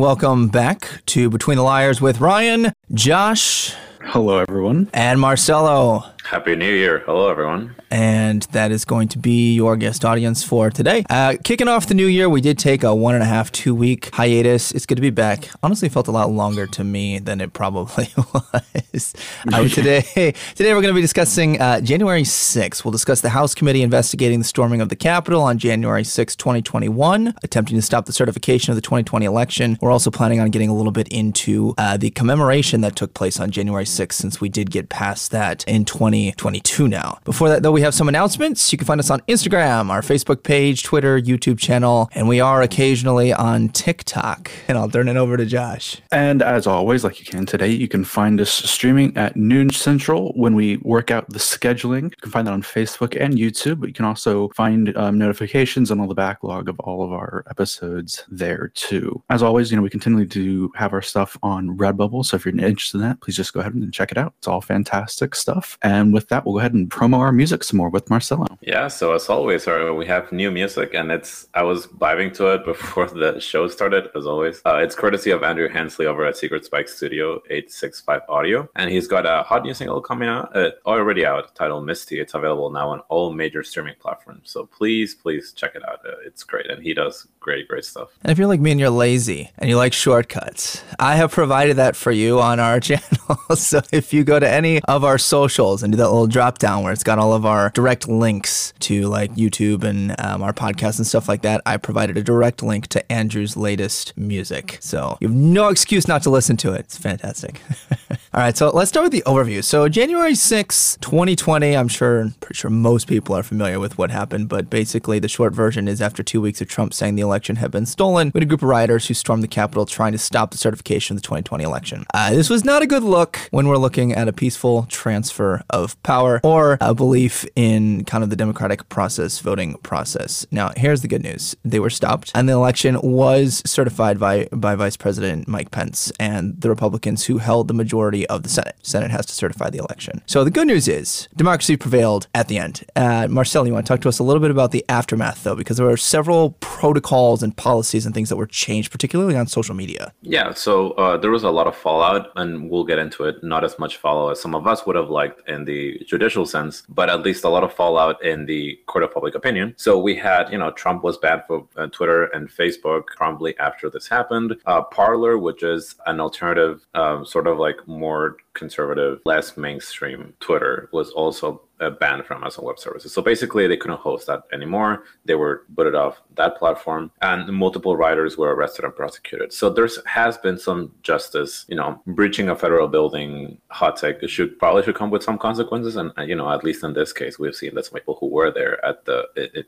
and welcome back to Between the Liars with Ryan, Josh, Hello, everyone. and Marcelo. Happy New Year. Hello, everyone. And that is going to be your guest audience for today. Uh, kicking off the new year, we did take a one and a half, two week hiatus. It's good to be back. Honestly, felt a lot longer to me than it probably was. Uh, today, today we're going to be discussing uh, January 6th. We'll discuss the House committee investigating the storming of the Capitol on January 6, 2021, attempting to stop the certification of the 2020 election. We're also planning on getting a little bit into uh, the commemoration that took place on January 6th, since we did get past that in 2022 now. Before that, though, we have some announcements. You can find us on Instagram, our Facebook page, Twitter, YouTube channel, and we are occasionally on TikTok. And I'll turn it over to Josh. And as always, like you can today, you can find us streaming at noon central when we work out the scheduling. You can find that on Facebook and YouTube, but you can also find um, notifications and all the backlog of all of our episodes there too. As always, you know, we continue to have our stuff on Redbubble. So if you're interested in that, please just go ahead and check it out. It's all fantastic stuff. And with that, we'll go ahead and promo our music some more with Marcelo. Yeah, so as always, we have new music, and it's I was vibing to it before the show started, as always. Uh, it's courtesy of Andrew Hensley over at Secret Spike Studio 865 Audio, and he's got a hot new single coming out, uh, already out, titled Misty. It's available now on all major streaming platforms, so please, please check it out. Uh, it's great, and he does great, great stuff. And if you're like me and you're lazy and you like shortcuts, I have provided that for you on our channel. so if you go to any of our socials and do that little drop down where it's got all of our direct links to like YouTube and um, our podcast and stuff like that, I provided a direct link to Andrew's latest music. So you have no excuse not to listen to it. It's fantastic. All right, so let's start with the overview. So January 6, 2020, I'm sure, pretty sure most people are familiar with what happened, but basically the short version is after two weeks of Trump saying the election had been stolen, we had a group of rioters who stormed the Capitol trying to stop the certification of the 2020 election. Uh, this was not a good look when we're looking at a peaceful transfer of power or a belief in kind of the democratic process, voting process. Now, here's the good news. They were stopped and the election was certified by, by Vice President Mike Pence and the Republicans who held the majority of the Senate. Senate has to certify the election. So the good news is democracy prevailed at the end. Uh, Marcel, you want to talk to us a little bit about the aftermath, though, because there were several protocols and policies and things that were changed, particularly on social media. Yeah, so uh, there was a lot of fallout, and we'll get into it. Not as much fallout as some of us would have liked in the judicial sense, but at least a lot of fallout in the court of public opinion. So we had, you know, Trump was banned from uh, Twitter and Facebook promptly after this happened. Uh, Parler, which is an alternative, um, sort of like more conservative, less mainstream Twitter, was also uh, banned from Amazon Web Services. So basically, they couldn't host that anymore. They were booted off that platform, and multiple writers were arrested and prosecuted. So there has been some justice. You know, breaching a federal building, hot take should probably should come with some consequences. And uh, you know, at least in this case, we've seen that some people who were there at the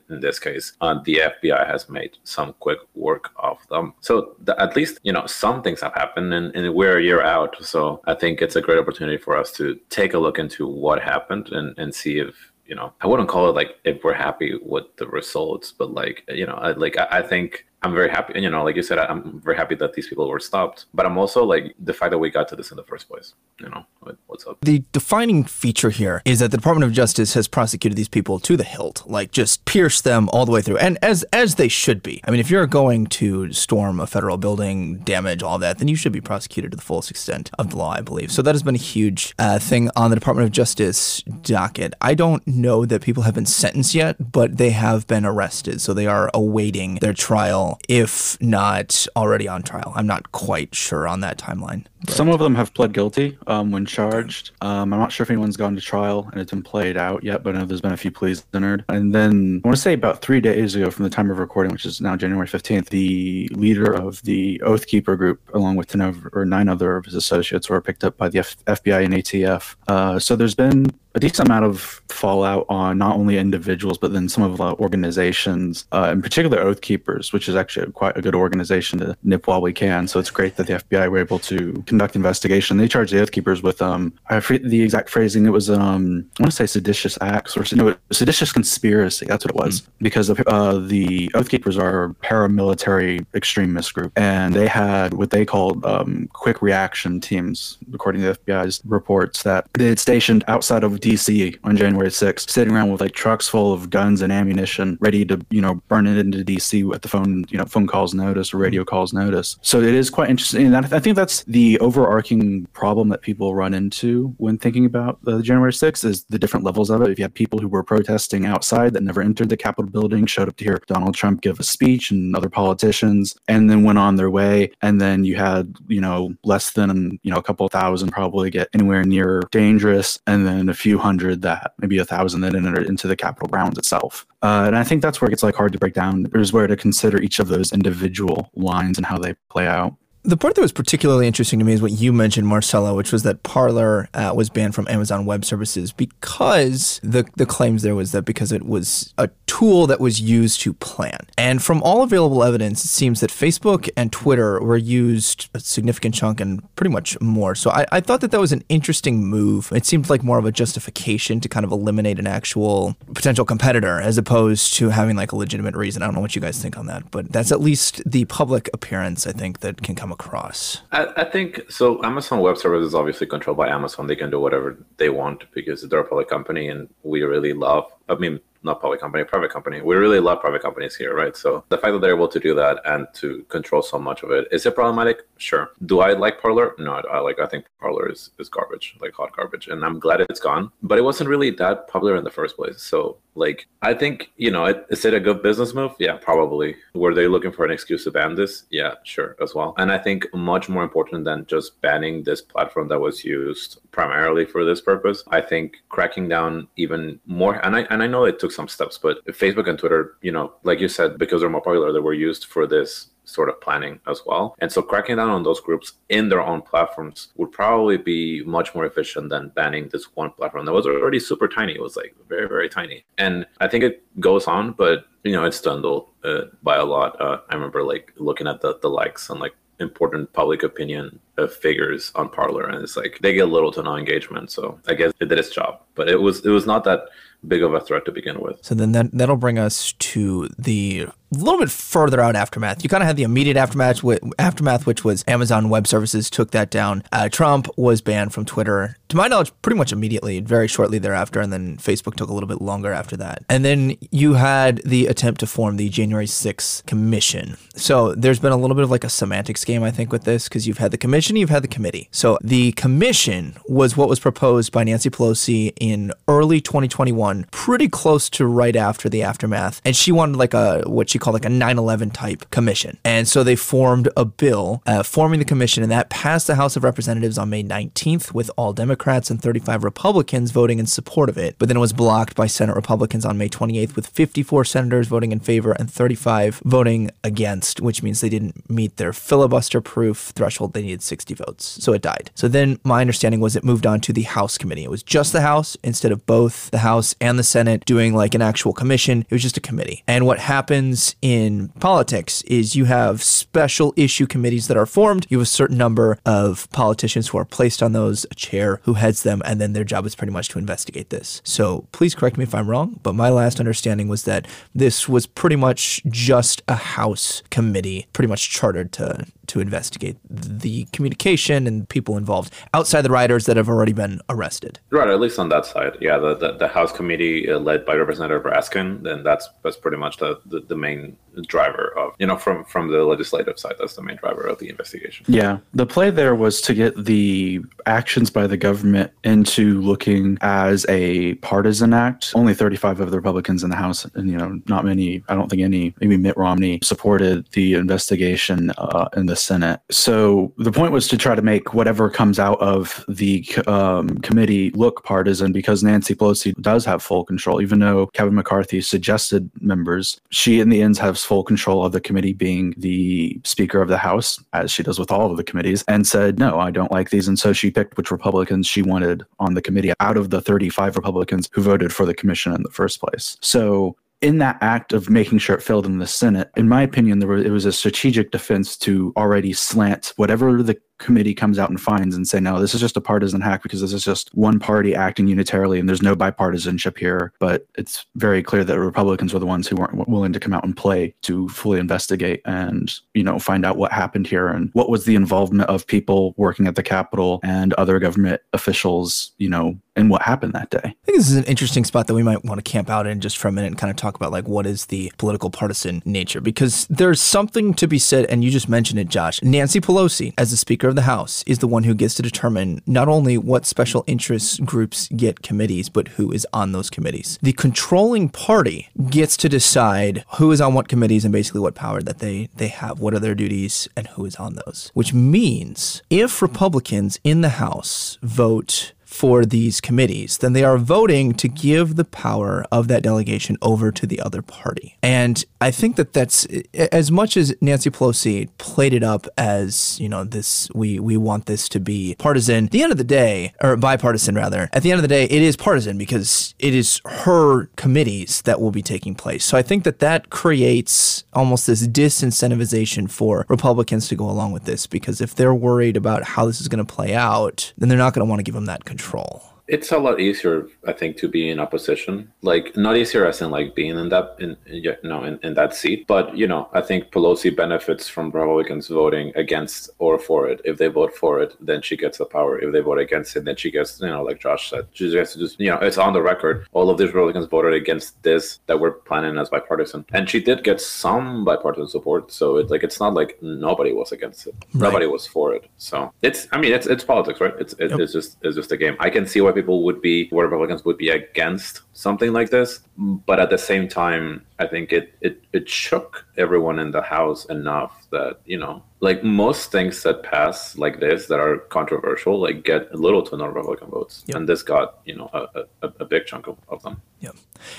in this case, uh, the FBI has made some quick work of them. So the, at least you know some things have happened, and, and we're a year out. So I think it's a great opportunity for us to take a look into what happened and, and see if you know i wouldn't call it like if we're happy with the results but like you know I, like I, I think I'm very happy. And you know, like you said, I'm very happy that these people were stopped. But I'm also like the fact that we got to this in the first place. You know, what's up? The defining feature here is that the Department of Justice has prosecuted these people to the hilt, like just pierced them all the way through, and as as they should be. I mean, if you're going to storm a federal building, damage all that, then you should be prosecuted to the fullest extent of the law, I believe. So that has been a huge uh, thing on the Department of Justice docket. I don't know that people have been sentenced yet, but they have been arrested, so they are awaiting their trial if not already on trial. I'm not quite sure on that timeline. but- Some of them have pled guilty um, when charged. Um, I'm not sure if anyone's gone to trial and it's been played out yet, but I know there's been a few pleas entered. And then I want to say about three days ago from the time of recording, which is now January 15th, the leader of the Oath Keeper group, along with 10 over, or nine other of his associates, were picked up by the F- FBI and ATF. Uh, so there's been a decent amount of fallout on not only individuals but then some of the organizations, uh, in particular Oath Keepers, which is actually quite a good organization to nip while we can. So it's great that the FBI were able to conduct investigation. They charged the Oath Keepers with um, I forget the exact phrasing. It was um, I want to say seditious acts or no, seditious conspiracy. That's what it was because of, uh, the Oath Keepers are a paramilitary extremist group, and they had what they called um, quick reaction teams, according to the FBI's reports, that they had stationed outside of DC on January 6th, sitting around with like trucks full of guns and ammunition, ready to you know burn it into DC at the phone you know phone calls notice or radio calls notice. So it is quite interesting, and I think that's the overarching problem that people run into when thinking about the January 6th is the different levels of it. If you have people who were protesting outside that never entered the Capitol building, showed up to hear Donald Trump give a speech and other politicians, and then went on their way, and then you had you know less than you know a couple thousand probably get anywhere near dangerous, and then a few hundred that maybe a thousand that enter into the Capitol grounds itself. Uh, and I think that's where it gets like hard to break down. There's where to consider each of those individual lines and how they play out. The part that was particularly interesting to me is what you mentioned, Marcelo, which was that Parler uh, was banned from Amazon Web Services because the the claims there was that because it was a tool that was used to plan. And from all available evidence, it seems that Facebook and Twitter were used a significant chunk and pretty much more. So I, I thought that that was an interesting move. It seemed like more of a justification to kind of eliminate an actual potential competitor as opposed to having like a legitimate reason. I don't know what you guys think on that, but that's at least the public appearance I think that can come across? I, I, think so. Amazon Web Services is obviously controlled by Amazon. They can do whatever they want because they're a public company, and we really love. I mean, not public company, private company. We really love private companies here, right? So the fact that they're able to do that and to control so much of it is it problematic? Sure. Do I like Parler? No, I like. I think Parler is is garbage, like hot garbage, and I'm glad it's gone. But it wasn't really that popular in the first place. So like, I think you know, it, is it a good business move? Yeah, probably. Were they looking for an excuse to ban this? Yeah, sure, as well. And I think much more important than just banning this platform that was used primarily for this purpose, I think cracking down even more. And I and I know it took some steps, but Facebook and Twitter, you know, like you said, because they're more popular, they were used for this sort of planning as well. And so cracking down on those groups in their own platforms would probably be much more efficient than banning this one platform that was already super tiny. It was like very, very tiny. And I think it goes on, but you know, it's dwindled uh, by a lot. Uh, I remember like looking at the, the likes and like important public opinion uh, figures on Parler, and it's like they get little to no engagement. So I guess it did its job, but it was it was not that big of a threat to begin with. So then that that'll bring us to the a little bit further out aftermath. You kind of had the immediate aftermath, aftermath, which was Amazon Web Services took that down. Uh, Trump was banned from Twitter, to my knowledge, pretty much immediately, very shortly thereafter, and then Facebook took a little bit longer after that. And then you had the attempt to form the January 6th Commission. So there's been a little bit of like a semantics game, I think, with this because you've had the commission, you've had the committee. So the commission was what was proposed by Nancy Pelosi in early 2021, pretty close to right after the aftermath, and she wanted like a what she called like a 9/11 type commission. And so they formed a bill uh, forming the commission, and that passed the House of Representatives on May 19th with all Democrats and 35 Republicans voting in support of it. But then it was blocked by Senate Republicans on May 28th with 54 senators voting in favor and 35 voting against, which means they didn't meet their filibuster proof threshold. They needed 60 votes. So it died. So then my understanding was it moved on to the House committee. It was just the House instead of both the House and the Senate doing like an actual commission. It was just a committee. And what happens in politics is you have special issue committees that are formed. You have a certain number of politicians who are placed on those, a chair who heads them, and then their job is pretty much to investigate this. So please correct me if I'm wrong, but my last understanding was that this was pretty much just a House committee, pretty much chartered to to investigate the communication and people involved outside the rioters that have already been arrested. Right, at least on that side. Yeah, the, the, the House committee uh, led by Representative Raskin, then that's that's pretty much the, the, the, main driver of, you know, from, from the legislative side, that's the main driver of the investigation. Yeah, the play there was to get the actions by the government into looking as a partisan act. Only 35 of the Republicans in the House, and, you know, not many, I don't think any, maybe Mitt Romney supported the investigation uh, in the the Senate. So the point was to try to make whatever comes out of the um, committee look partisan because Nancy Pelosi does have full control, even though Kevin McCarthy suggested members. She, in the end, has full control of the committee, being the Speaker of the House, as she does with all of the committees, and said, no, I don't like these. And so she picked which Republicans she wanted on the committee out of the 35 Republicans who voted for the commission in the first place. So in that act of making sure it failed in the Senate, in my opinion, there was, it was a strategic defense to already slant whatever the committee comes out and finds and say, no, this is just a partisan hack because this is just one party acting unitarily and there's no bipartisanship here. But it's very clear that Republicans were the ones who weren't willing to come out and play to fully investigate and, you know, find out what happened here and what was the involvement of people working at the Capitol and other government officials, you know, and what happened that day. I think this is an interesting spot that we might want to camp out in just for a minute and kind of talk about like what is the political partisan nature because there's something to be said and you just mentioned it Josh. Nancy Pelosi as the speaker of the House is the one who gets to determine not only what special interest groups get committees but who is on those committees. The controlling party gets to decide who is on what committees and basically what power that they they have, what are their duties and who is on those. Which means if Republicans in the House vote for these committees, then they are voting to give the power of that delegation over to the other party. And I think that that's as much as Nancy Pelosi played it up as, you know, this, we, we want this to be partisan. At the end of the day, or bipartisan rather, at the end of the day, it is partisan because it is her committees that will be taking place. So I think that that creates almost this disincentivization for Republicans to go along with this because if they're worried about how this is going to play out, then they're not going to want to give them that control control it's a lot easier i think to be in opposition. Like not easier as in like being in that in you know in, in that seat. But you know i think pelosi benefits from republicans voting against or for it. If they vote for it then she gets the power. If they vote against it then she gets you know like josh said she gets to just you know it's on the record. All of these republicans voted against this that we're planning as bipartisan. And she did get some bipartisan support. So it's like it's not like nobody was against it. Right. nobody was for it. So it's i mean it's it's politics right? It's it, yep. it's just it's just a game. I can see why people would be, where Republicans would be against something like this. But at the same time, I think it, it, it shook everyone in the House enough that, you know, like most things that pass like this that are controversial, like get a little to no Republican votes. Yep. And this got, you know, a, a, a big chunk of, of them. Yeah.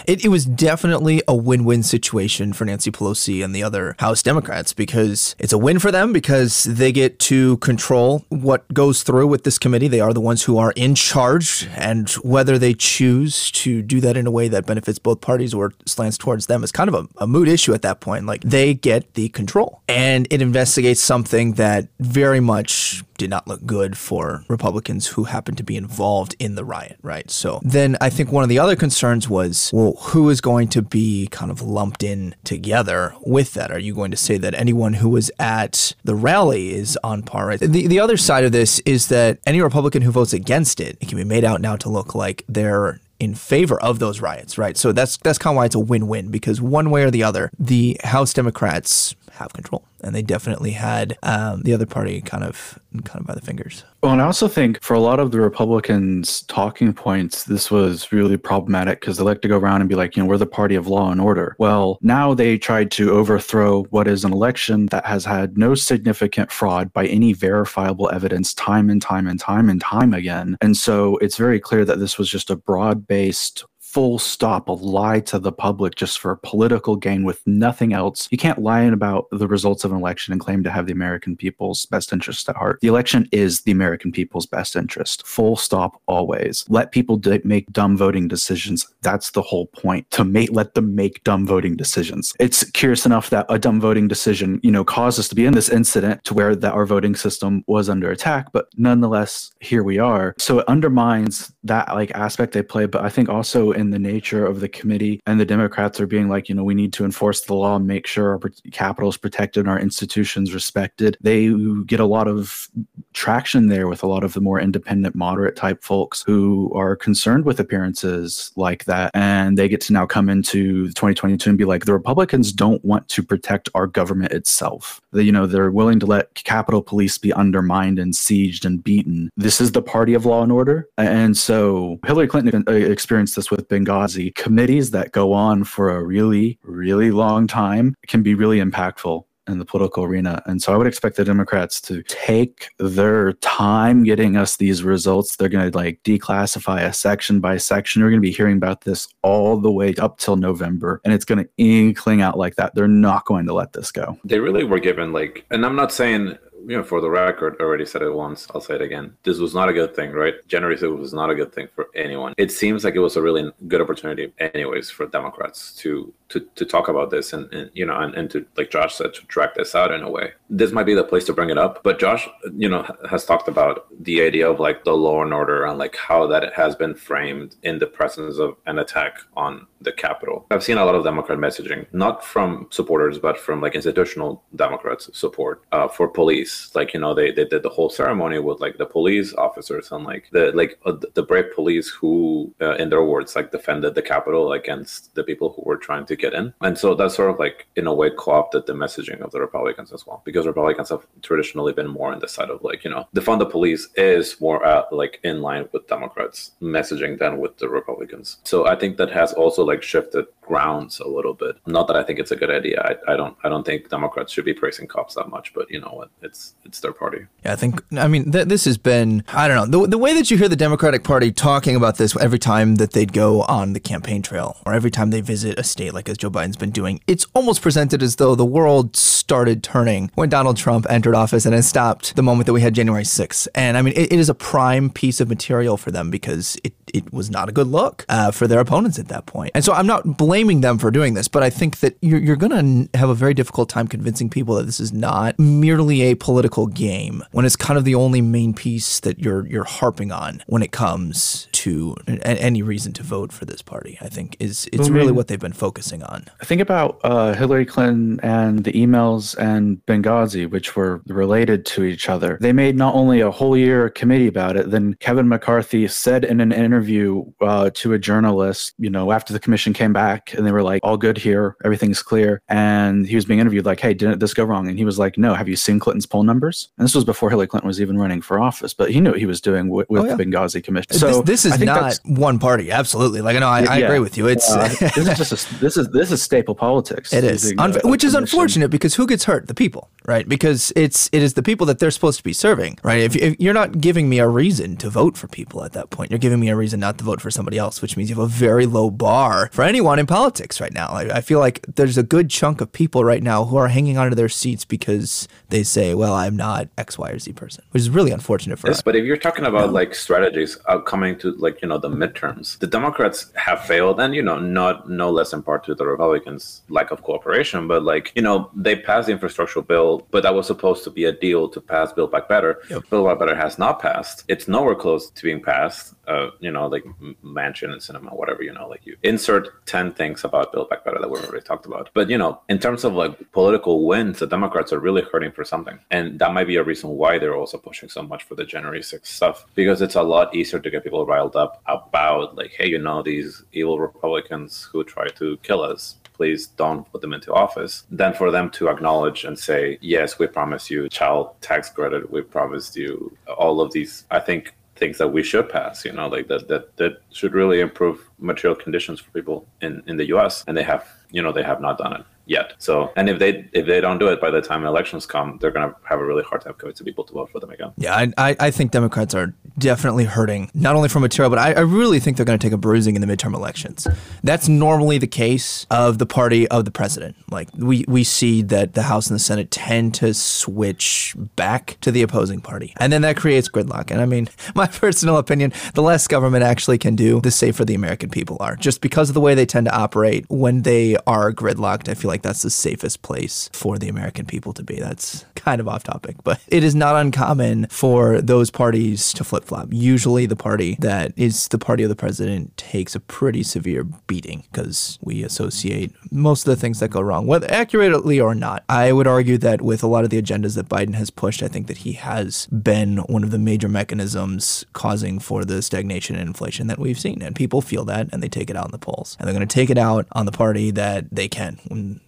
It, it was definitely a win win situation for Nancy Pelosi and the other House Democrats because it's a win for them because they get to control what goes through with this committee. They are the ones who are in charge, and whether they choose to do that in a way that benefits both parties or slants towards them is kind of a, a moot issue at that point. Like they get the control and it investigates something that very much did not look good for Republicans who happened to be involved in the riot, right? So then I think one of the other concerns was, well, who is going to be kind of lumped in together with that? Are you going to say that anyone who was at the rally is on par? Right? The, the other side of this is that any Republican who votes against it, it can be made out now to look like they're in favor of those riots, right? So that's that's kind of why it's a win-win because one way or the other, the House Democrats have control, and they definitely had um, the other party kind of kind of by the fingers. Well, and I also think for a lot of the Republicans' talking points, this was really problematic because they like to go around and be like, you know, we're the party of law and order. Well, now they tried to overthrow what is an election that has had no significant fraud by any verifiable evidence time and time and time and time again. And so it's very clear that this was just a broad based full stop a lie to the public just for political gain with nothing else. You can't lie about the results of an election and claim to have the American people's best interest at heart. The election is the American people's best interest. Full stop always. Let people d- make dumb voting decisions. That's the whole point. To make let them make dumb voting decisions. It's curious enough that a dumb voting decision, you know, caused us to be in this incident to where that our voting system was under attack, but nonetheless here we are. So it undermines that like aspect they play, but I think also in the nature of the committee and the Democrats are being like, you know, we need to enforce the law make sure our capital is protected and our institutions respected. They get a lot of traction there with a lot of the more independent, moderate type folks who are concerned with appearances like that. And they get to now come into 2022 and be like, the Republicans don't want to protect our government itself. They, you know, they're willing to let Capitol Police be undermined and sieged and beaten. This is the party of law and order. And so Hillary Clinton uh, experienced this with Benghazi. Committees that go on for a really, really long time can be really impactful in the political arena. And so I would expect the Democrats to take their time getting us these results. They're going to like declassify a section by section. We're going to be hearing about this all the way up till November. And it's going to inkling out like that. They're not going to let this go. They really were given like, and I'm not saying you know, for the record, already said it once. I'll say it again. This was not a good thing, right? January 6th was not a good thing for anyone. It seems like it was a really good opportunity, anyways, for Democrats to to, to talk about this and, and you know and, and to like Josh said to track this out in a way. This might be the place to bring it up, but Josh, you know, has talked about the idea of like the law and order and like how that has been framed in the presence of an attack on the Capitol. I've seen a lot of Democrat messaging, not from supporters, but from like institutional Democrats support uh, for police. Like you know, they, they did the whole ceremony with like the police officers and like the like uh, the brave police who, uh, in their words, like defended the Capitol against the people who were trying to get in. And so that's sort of like in a way co-opted the messaging of the Republicans as well, because Republicans have traditionally been more on the side of like you know defund the police is more uh, like in line with Democrats messaging than with the Republicans. So I think that has also like shifted grounds a little bit. Not that I think it's a good idea. I, I don't I don't think Democrats should be praising cops that much, but you know what? It's it's their party. Yeah, I think I mean th- this has been I don't know the, the way that you hear the Democratic Party talking about this every time that they'd go on the campaign trail or every time they visit a state like as Joe Biden's been doing, it's almost presented as though the world started turning when Donald Trump entered office and it stopped the moment that we had January 6th. And I mean it, it is a prime piece of material for them because it it was not a good look uh, for their opponents at that point. And so I'm not blaming them for doing this, but I think that you're, you're going to have a very difficult time convincing people that this is not merely a political game when it's kind of the only main piece that you're you're harping on when it comes to any reason to vote for this party. I think is it's really what they've been focusing on. Think about uh, Hillary Clinton and the emails and Benghazi, which were related to each other. They made not only a whole year committee about it, then Kevin McCarthy said in an interview uh, to a journalist, you know, after the commission came back and they were like, all good here, everything's clear. And he was being interviewed, like, hey, didn't this go wrong? And he was like, no, have you seen Clinton's poll numbers? And this was before Hillary Clinton was even running for office, but he knew what he was doing with, with oh, yeah. the Benghazi commission. So this, this is not one party. Absolutely. Like, no, I, I agree with you. It's uh, this is just a, this is this is staple politics. It is, Un- which is unfortunate because who gets hurt? The people, right? Because it's it is the people that they're supposed to be serving, right? If, if you're not giving me a reason to vote for people at that point, you're giving me a reason not to vote for somebody else, which means you have a very low bar for anyone in politics right now. I, I feel like there's a good chunk of people right now who are hanging onto their seats because they say, "Well, I'm not X, Y, or Z person," which is really unfortunate for yes, us. But if you're talking about yeah. like strategies coming to like you know the midterms, the Democrats have failed, and you know not no less in part to the Republicans' lack of cooperation, but like you know they passed the infrastructure bill, but that was supposed to be a deal to pass Build Back Better. Yep. Build Back Better has not passed. It's nowhere close to being passed. Uh, you know, like Manchin and Sinema, whatever. You know, like you insert ten things about Build Back Better that we've already talked about. But you know, in terms of like political wins, the Democrats are really hurting for something, and that might be a reason why they're also pushing so much for the January 6th stuff because it's a lot easier to get people riled up about like, hey, you know, these evil Republicans who try to kill please don't put them into office, than for them to acknowledge and say, yes, we promise you child tax credit, we promised you all of these. I think things that we should pass, you know, like that that that should really improve material conditions for people in in the US and they have, you know, they have not done it yet. So, and if they if they don't do it by the time elections come, they're going to have a really hard time convincing people to vote for them again. Yeah, I, I, think Democrats are definitely hurting, not only from material, but I, I really think they're going to take a bruising in the midterm elections. That's normally the case of the party of the president. Like we we see that the House and the Senate tend to switch back to the opposing party, and then that creates gridlock. And I mean, my personal opinion, the less government actually can do, the safer the American people are. Just because of the way they tend to operate when they are gridlocked, I feel like like that's the safest place for the American people to be. That's kind of off topic, but it is not uncommon for those parties to flip flop. Usually, the party that is the party of the president takes a pretty severe beating because we associate most of the things that go wrong, whether accurately or not. I would argue that with a lot of the agendas that Biden has pushed, I think that he has been one of the major mechanisms causing for the stagnation and inflation that we've seen. And people feel that and they take it out in the polls. And they're going to take it out on the party that they can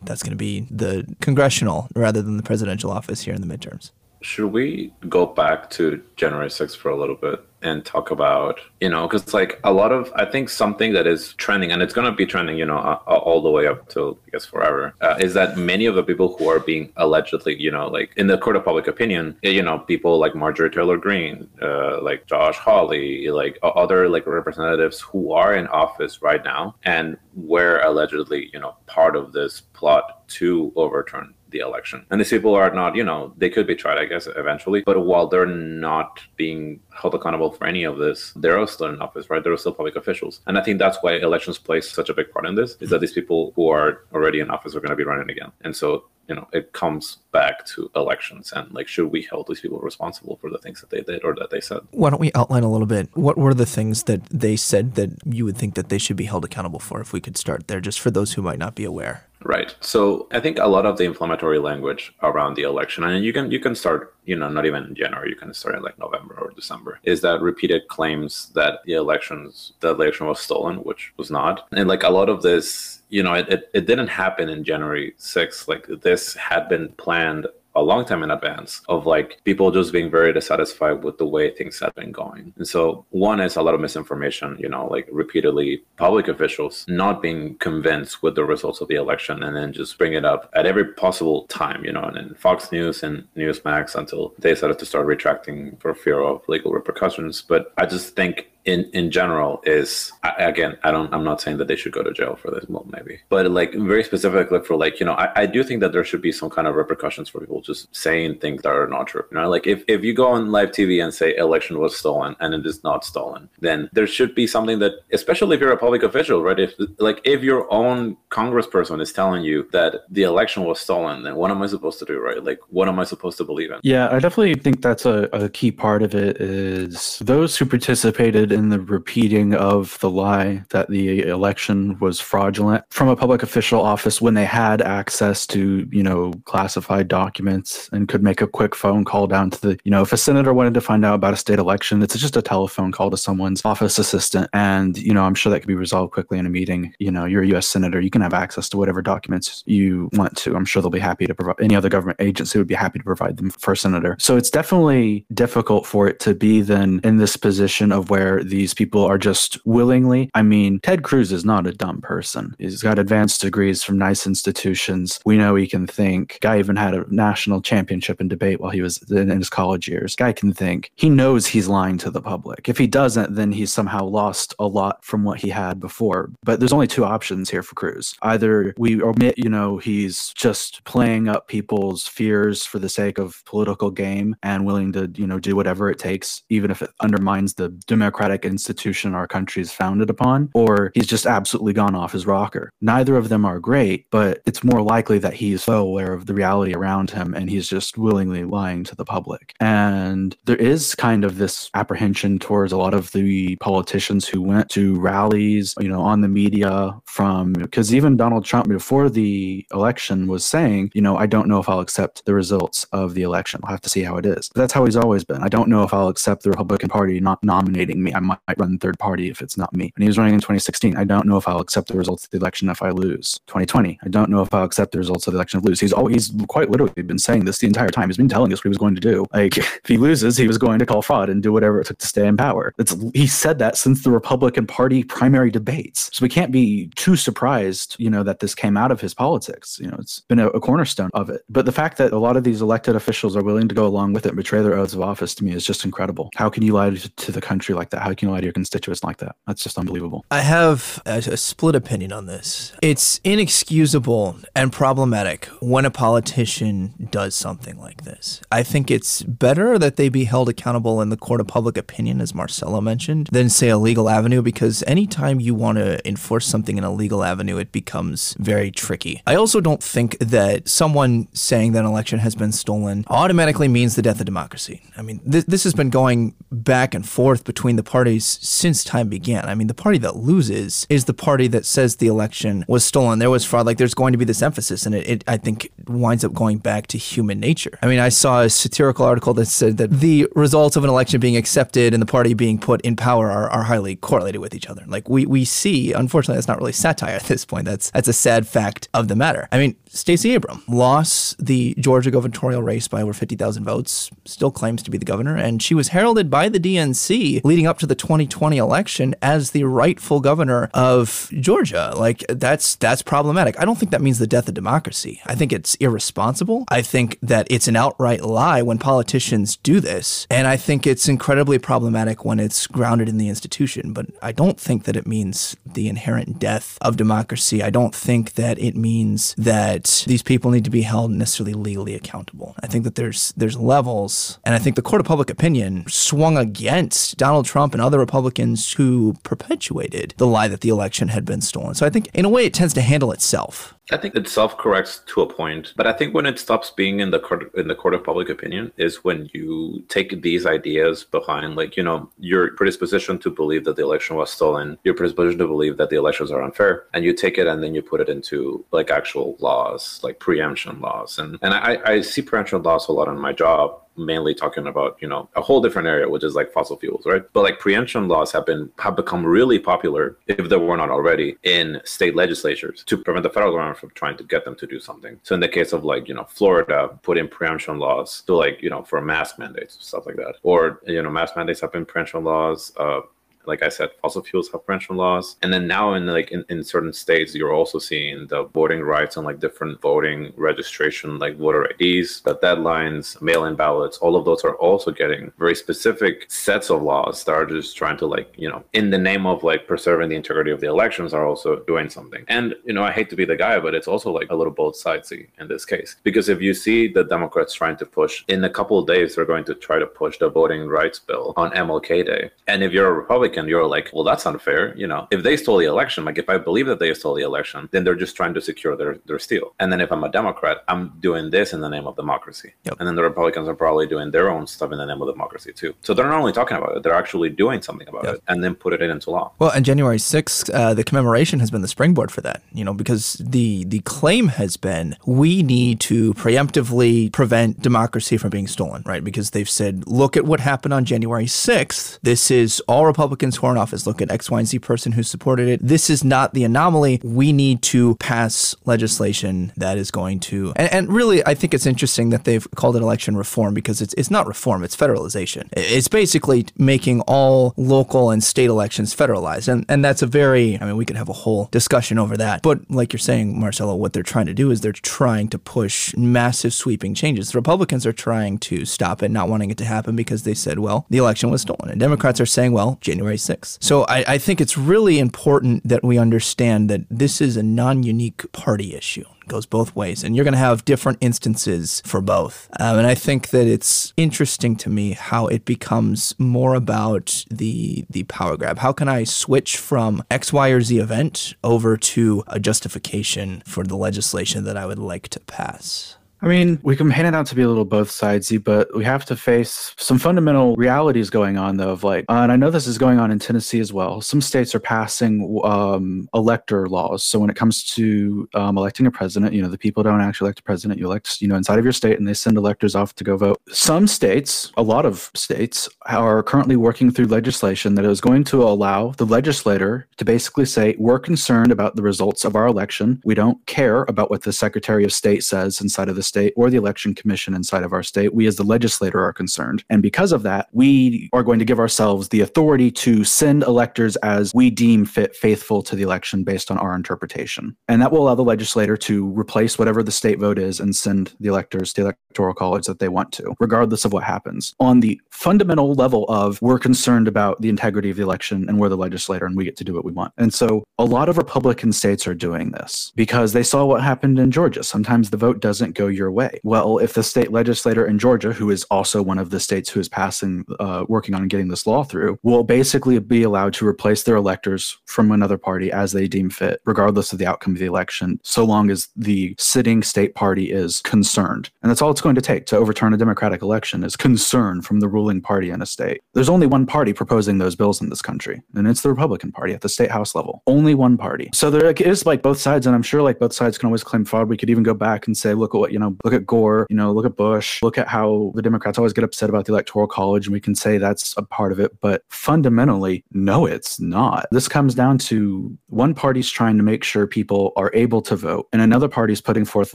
that's going to be the congressional rather than the presidential office here in the midterms. Should we go back to January 6th for a little bit? and talk about you know because like a lot of i think something that is trending and it's going to be trending you know uh, all the way up to i guess forever uh, is that many of the people who are being allegedly you know like in the court of public opinion you know people like marjorie taylor greene uh, like josh hawley like other like representatives who are in office right now and were allegedly you know part of this plot to overturn the election. And these people are not, you know, they could be tried, I guess, eventually. But while they're not being held accountable for any of this, they're still in office, right? They're still public officials. And I think that's why elections play such a big part in this, is that these people who are already in office are going to be running again. And so you know it comes back to elections and like should we hold these people responsible for the things that they did or that they said why don't we outline a little bit what were the things that they said that you would think that they should be held accountable for if we could start there just for those who might not be aware Right. So I think a lot of the inflammatory language around the election, and you can you can start, you know, not even in January, you can start in like November or December, is that repeated claims that the elections the election was stolen, which was not. And like a lot of this, you know, it, it, it didn't happen in January 6th. Like this had been planned a long time in advance of like people just being very dissatisfied with the way things have been going. And so one is a lot of misinformation, you know, like repeatedly public officials not being convinced with the results of the election and then just bring it up at every possible time, you know, and in Fox News and Newsmax until they decided to start retracting for fear of legal repercussions. But I just think in in general is again i don't i'm not saying that they should go to jail for this well maybe. But like very specifically for like you know I, I do think that there should be some kind of repercussions for people just saying things that are not true you know? Like if, if you go on live tv and say election was stolen and it is not stolen then there should be something that especially if you're a public official right? If like if your own congressperson is telling you that the election was stolen then what am i supposed to do right? Like what am i supposed to believe in? Yeah i definitely think that's a, a key part of it is those who participated in the repeating of the lie that the election was fraudulent from a public official office when they had access to, you know, classified documents and could make a quick phone call down to the, you know, if a senator wanted to find out about a state election, it's just a telephone call to someone's office assistant. And, you know, I'm sure that could be resolved quickly in a meeting. You know, you're a US senator, you can have access to whatever documents you want to. I'm sure they'll be happy to provide any other government agency would be happy to provide them for a senator. So it's definitely difficult for it to be then in this position of where these people are just willingly. I mean, Ted Cruz is not a dumb person. He's got advanced degrees from nice institutions. We know he can think. Guy even had a national championship in debate while he was in, his college years. Guy can think. He knows he's lying to the public. If he doesn't, then he's somehow lost a lot from what he had before. But there's only two options here for Cruz. Either we admit, you know, he's just playing up people's fears for the sake of political game and willing to, you know, do whatever it takes, even if it undermines the democratic institution our country is founded upon, or he's just absolutely gone off his rocker. Neither of them are great, but it's more likely that he's so aware of the reality around him and he's just willingly lying to the public. And there is kind of this apprehension towards a lot of the politicians who went to rallies, you know, on the media from because even Donald Trump before the election was saying, you know, I don't know if I'll accept the results of the election. I'll have to see how it is. But that's how he's always been. I don't know if I'll accept the Republican Party not nominating me. I might run third party if it's not me. And he was running in 2016. I don't know if I'll accept the results of the election if I lose. 2020. I don't know if I'll accept the results of the election if I lose. He's always quite literally been saying this the entire time. He's been telling us what he was going to do. Like if he loses, he was going to call fraud and do whatever it took to stay in power. It's, he said that since the Republican Party primary debates. So we can't be too surprised, you know, that this came out of his politics. You know, it's been a, a cornerstone of it. But the fact that a lot of these elected officials are willing to go along with it and betray their oaths of office to me is just incredible. How can you lie to the country like that? How can you lie to your constituents like that? That's just unbelievable. I have a, a, split opinion on this. It's inexcusable and problematic when a politician does something like this. I think it's better that they be held accountable in the court of public opinion, as Marcelo mentioned, than say a legal avenue, because anytime you want to enforce something in a legal avenue, it becomes very tricky. I also don't think that someone saying that an election has been stolen automatically means the death of democracy. I mean, th- this has been going back and forth between the parties since time began. I mean, the party that loses is the party that says the election was stolen. There was fraud. Like, there's going to be this emphasis, and it, it I think, winds up going back to human nature. I mean, I saw a satirical article that said that the results of an election being accepted and the party being put in power are, are highly correlated with each other. Like, we, we see, unfortunately, that's not really satire at this point. That's that's a sad fact of the matter. I mean, Stacey Abrams lost the Georgia gubernatorial race by over 50,000 votes, still claims to be the governor, and she was heralded by the DNC leading up to the 2020 election as the rightful governor of Georgia. Like that's that's problematic. I don't think that means the death of democracy. I think it's irresponsible. I think that it's an outright lie when politicians do this, and I think it's incredibly problematic when it's grounded in the institution, but I don't think that it means the inherent death of democracy. I don't think that it means that these people need to be held necessarily legally accountable. I think that there's there's levels, and I think the court of public opinion swung against Donald Trump and other Republicans who perpetuated the lie that the election had been stolen. So I think in a way it tends to handle itself. I think it self corrects to a point, but I think when it stops being in the court in the court of public opinion is when you take these ideas behind, like you know, your predisposition to believe that the election was stolen, your predisposition to believe that the elections are unfair, and you take it and then you put it into like actual laws, like preemption laws, and and I, I see preemption laws a lot in my job mainly talking about you know a whole different area which is like fossil fuels right? But like preemption laws have been have become really popular if they were not already in state legislatures to prevent the federal government from trying to get them to do something. So in the case of like you know florida put in preemption laws to like you know for mask mandates stuff like that. Or you know mask mandates have been preemption laws uh, like I said, fossil fuels have preemption laws. And then now in like in, in certain states, you're also seeing the voting rights and like different voting registration, like voter IDs, the deadlines, mail-in ballots, all of those are also getting very specific sets of laws that are just trying to like, you know, in the name of like preserving the integrity of the elections are also doing something. And, you know, I hate to be the guy, but it's also like a little both sidesy in this case. Because if you see the Democrats trying to push in a couple of days, they're going to try to push the voting rights bill on MLK Day. And if you're a Republican, and you're like, well, that's unfair. You know, if they stole the election, like if I believe that they stole the election, then they're just trying to secure their, their steal. And then if I'm a Democrat, I'm doing this in the name of democracy. Yep. And then the Republicans are probably doing their own stuff in the name of democracy too. So they're not only talking about it, they're actually doing something about yep. it and then put it into law. Well, and January 6th, uh, the commemoration has been the springboard for that, you know, because the, the claim has been we need to preemptively prevent democracy from being stolen, right? Because they've said, look at what happened on January 6th. This is all Republicans Republicans office. Look at X, Y, and Z person who supported it. This is not the anomaly. We need to pass legislation that is going to, and, and really, I think it's interesting that they've called it election reform because it's it's not reform, it's federalization. It's basically making all local and state elections federalized, and and that's a very, I mean, we could have a whole discussion over that. But like you're saying, Marcelo, what they're trying to do is they're trying to push massive sweeping changes. The Republicans are trying to stop it, not wanting it to happen because they said, well, the election was stolen, and Democrats are saying, well, January 6th. So I, I think it's really important that we understand that this is a non unique party issue. Goes both ways and you're going to have different instances for both. Um, and i think that it's interesting to me how it becomes more about the the power grab. How can i switch from x y or z event over to a justification for the legislation that i would like to pass I mean, we can paint it out to be a little both sidesy, but we have to face some fundamental realities going on, though. Of like, uh, and I know this is going on in Tennessee as well. Some states are passing um, elector laws. So when it comes to um, electing a president, you know, the people don't actually elect a president. You elect, you know, inside of your state, and they send electors off to go vote. Some states, a lot of states, are currently working through legislation that is going to allow the legislator to basically say, "We're concerned about the results of our election. We don't care about what the Secretary of State says inside of the state or the election commission inside of our state. We, as the legislator, are concerned. And because of that, we are going to give ourselves the authority to send electors as we deem fit faithful to the election based on our interpretation. And that will allow the legislator to replace whatever the state vote is and send the electors to the electoral college that they want to, regardless of what happens. On the fundamental level of we're concerned about the integrity of the election and we're the legislator and we get to do what we want. And so a lot of Republican states are doing this because they saw what happened in Georgia. Sometimes the vote doesn't go your way. Well, if the state legislator in Georgia, who is also one of the states who is passing, uh, working on getting this law through, will basically be allowed to replace their electors from another party as they deem fit, regardless of the outcome of the election, so long as the sitting state party is concerned. And that's all it's going to take to overturn a democratic election is concern from the ruling party in a state. There's only one party proposing those bills in this country, and it's the Republican Party at the state house level. Only one party. So there is like both sides, and I'm sure like both sides can always claim fraud. We could even go back and say, look at what you know look at Gore, you know, look at Bush, look at how the Democrats always get upset about the Electoral College, and we can say that's a part of it. But fundamentally, no, it's not. This comes down to one party's trying to make sure people are able to vote, and another party's putting forth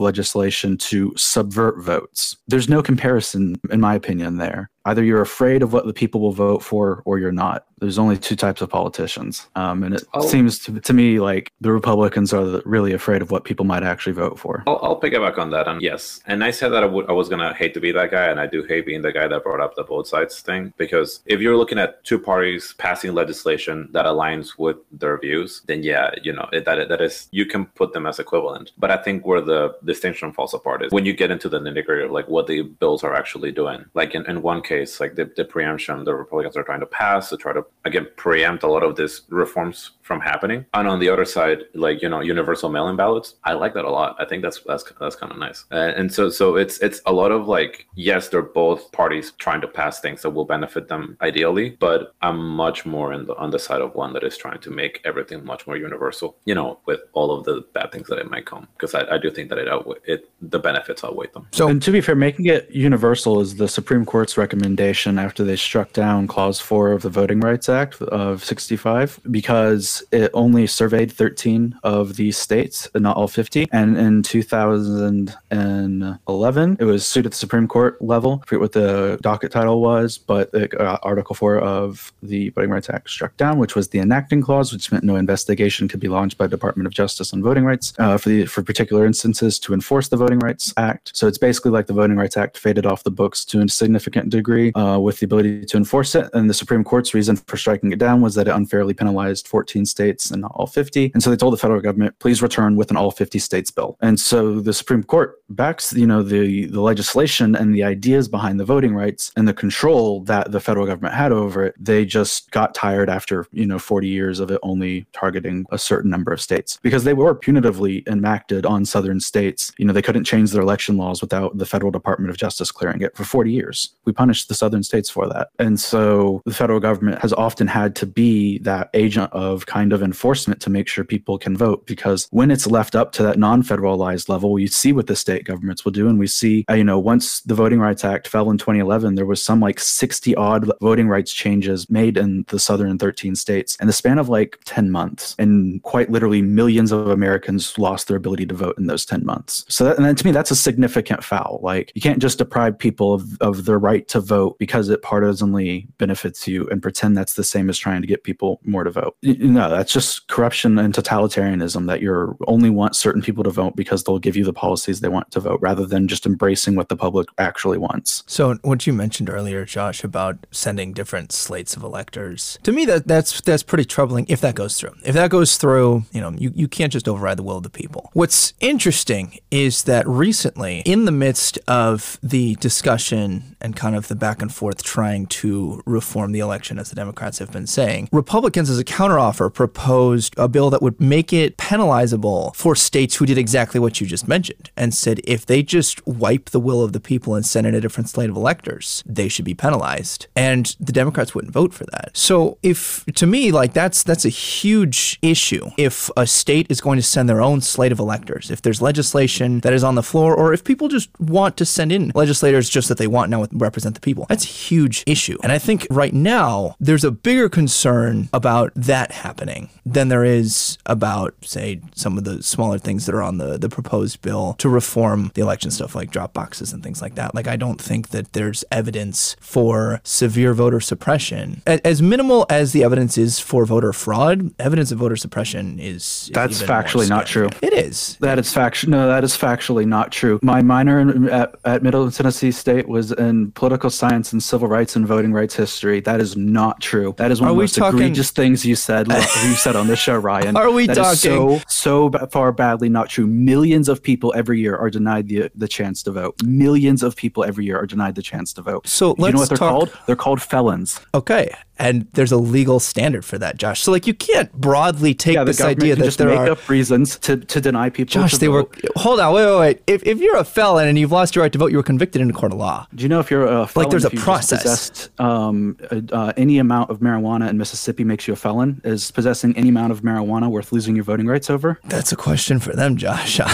legislation to subvert votes. There's no comparison, in my opinion, there. Either you're afraid of what the people will vote for or you're not. There's only two types of politicians. Um, and it Oh. seems to, to me like the Republicans are the- really afraid of what people might actually vote for. I'll, I'll pick it back on that. And yes, and I said that I, was gonna hate to be that guy, and I do hate being the guy that brought up the both sides thing. Because if you're looking at two parties passing legislation that aligns with their views, then yeah, you know it, that that is you can put them as equivalent. But I think where the distinction falls apart is when you get into the nitty gritty of like what the bills are actually doing. Like in, in one case, like the, the preemption the Republicans are trying to pass to try to again preempt a lot of these reforms from happening. And on the other side, like you know, universal mail-in ballots, I like that a lot. I think that's that's that's kind of nice. Uh, and so so it's it's a lot of like yes, they're both parties trying to pass things that will benefit them ideally, but I'm much more in the, on the side of one that is trying to make everything much more universal. You know, with all of the bad things that it might come, because I, I do think that it outweigh it the benefits outweigh them. So And to be fair, making it universal is the Supreme Court's recommendation after they struck down Clause 4 of the Voting Rights Act of 65 because it only surveyed 13 of these states, and not all 50. And in 2011, it was sued at the Supreme Court level. I forget what the docket title was, but the, uh, Article 4 of the Voting Rights Act struck down, which was the enacting clause, which meant no investigation could be launched by the Department of Justice on voting rights uh, for the for particular instances to enforce the Voting Rights Act. So it's basically like the Voting Rights Act faded off the books to a significant degree uh, with the ability to enforce it. And the Supreme Court's reason for striking it down was that it unfairly penalized 14 states and not all 50. And so they told the federal government, please return with an all 50 states bill. And so the Supreme Court backs, you know, the the legislation and the ideas behind the voting rights and the control that the federal government had over it. They just got tired after, you know, 40 years of it only targeting a certain number of states because they were punitively enacted on southern states. You know, they couldn't change their election laws without the federal Department of Justice clearing it for 40 years. We punished the southern states for that. And so the federal government has often had to be that agent of kind of enforcement to make sure people can vote because when it's left up to that non-federalized level, you see what the state governments will do and we see uh, you know, once the Voting Rights Act fell in 2011, there was some like 60 odd voting rights changes made in the southern 13 states in the span of like 10 months. And quite literally millions of Americans lost their ability to vote in those 10 months. So that, and then to me, that's a significant foul. Like you can't just deprive people of, of their right to vote because it partisanly benefits you and pretend that's the same as trying to get people more to vote. No, that's just corruption and totalitarianism that you're only want certain people to vote because they'll give you the policies they want to vote rather than just embracing what the public actually wants. So what you mentioned earlier, Josh, about sending different slates of electors, to me that that's that's pretty troubling if that goes through. If that goes through, you know, you, you can't just override the will of the people. What's interesting is that recently, in the midst of the discussion and kind of the back and forth trying to reform the election, as the Democrats have been saying, Republicans as a counteroffer proposed a bill that would make it penalizable for states who did exactly what you just mentioned and said if they just wipe the will of the people and send in a different slate of electors, they should be penalized. And the Democrats wouldn't vote for that. So if to me, like that's that's a huge issue. If a state is going to send their own slate of electors, if there's legislation that is on the floor, or if people just want to send in legislators just that they want now represent the people, that's a huge issue. And I think right now there's a bigger concern about that happening than there is about, say, some of the smaller things that are on the, the proposed bill to reform the election stuff like drop boxes and things like that. Like, I don't think that there's evidence for severe voter suppression. A- As minimal as the evidence is for voter fraud, evidence of voter suppression is. That's factually not true. It is. That is fact. No, that is factually not true. My minor in, at, at Middle Tennessee State was in political science and civil rights and voting rights history. That is not true. That is one Are of the most talking- egregious things you said. you said on this show, Ryan. Are we That talking- so so far badly not true? Millions of people every year are denied the the chance to vote. Millions of people every year are denied the chance to vote. So you know what they're talk- called? They're called felons. Okay. And there's a legal standard for that, Josh. So, like, you can't broadly take Yeah, this idea that just there make are. up reasons to, to deny people. Josh, they were. Hold on, wait, wait, wait. If, if you're a felon and you've lost your right to vote, you were convicted in a court of law. Do you know if you're a felon, there's a process. possessed, um, uh, uh, any amount of marijuana in Mississippi makes you a felon? Is possessing any amount of marijuana worth losing your voting rights over? That's a question for them, Josh.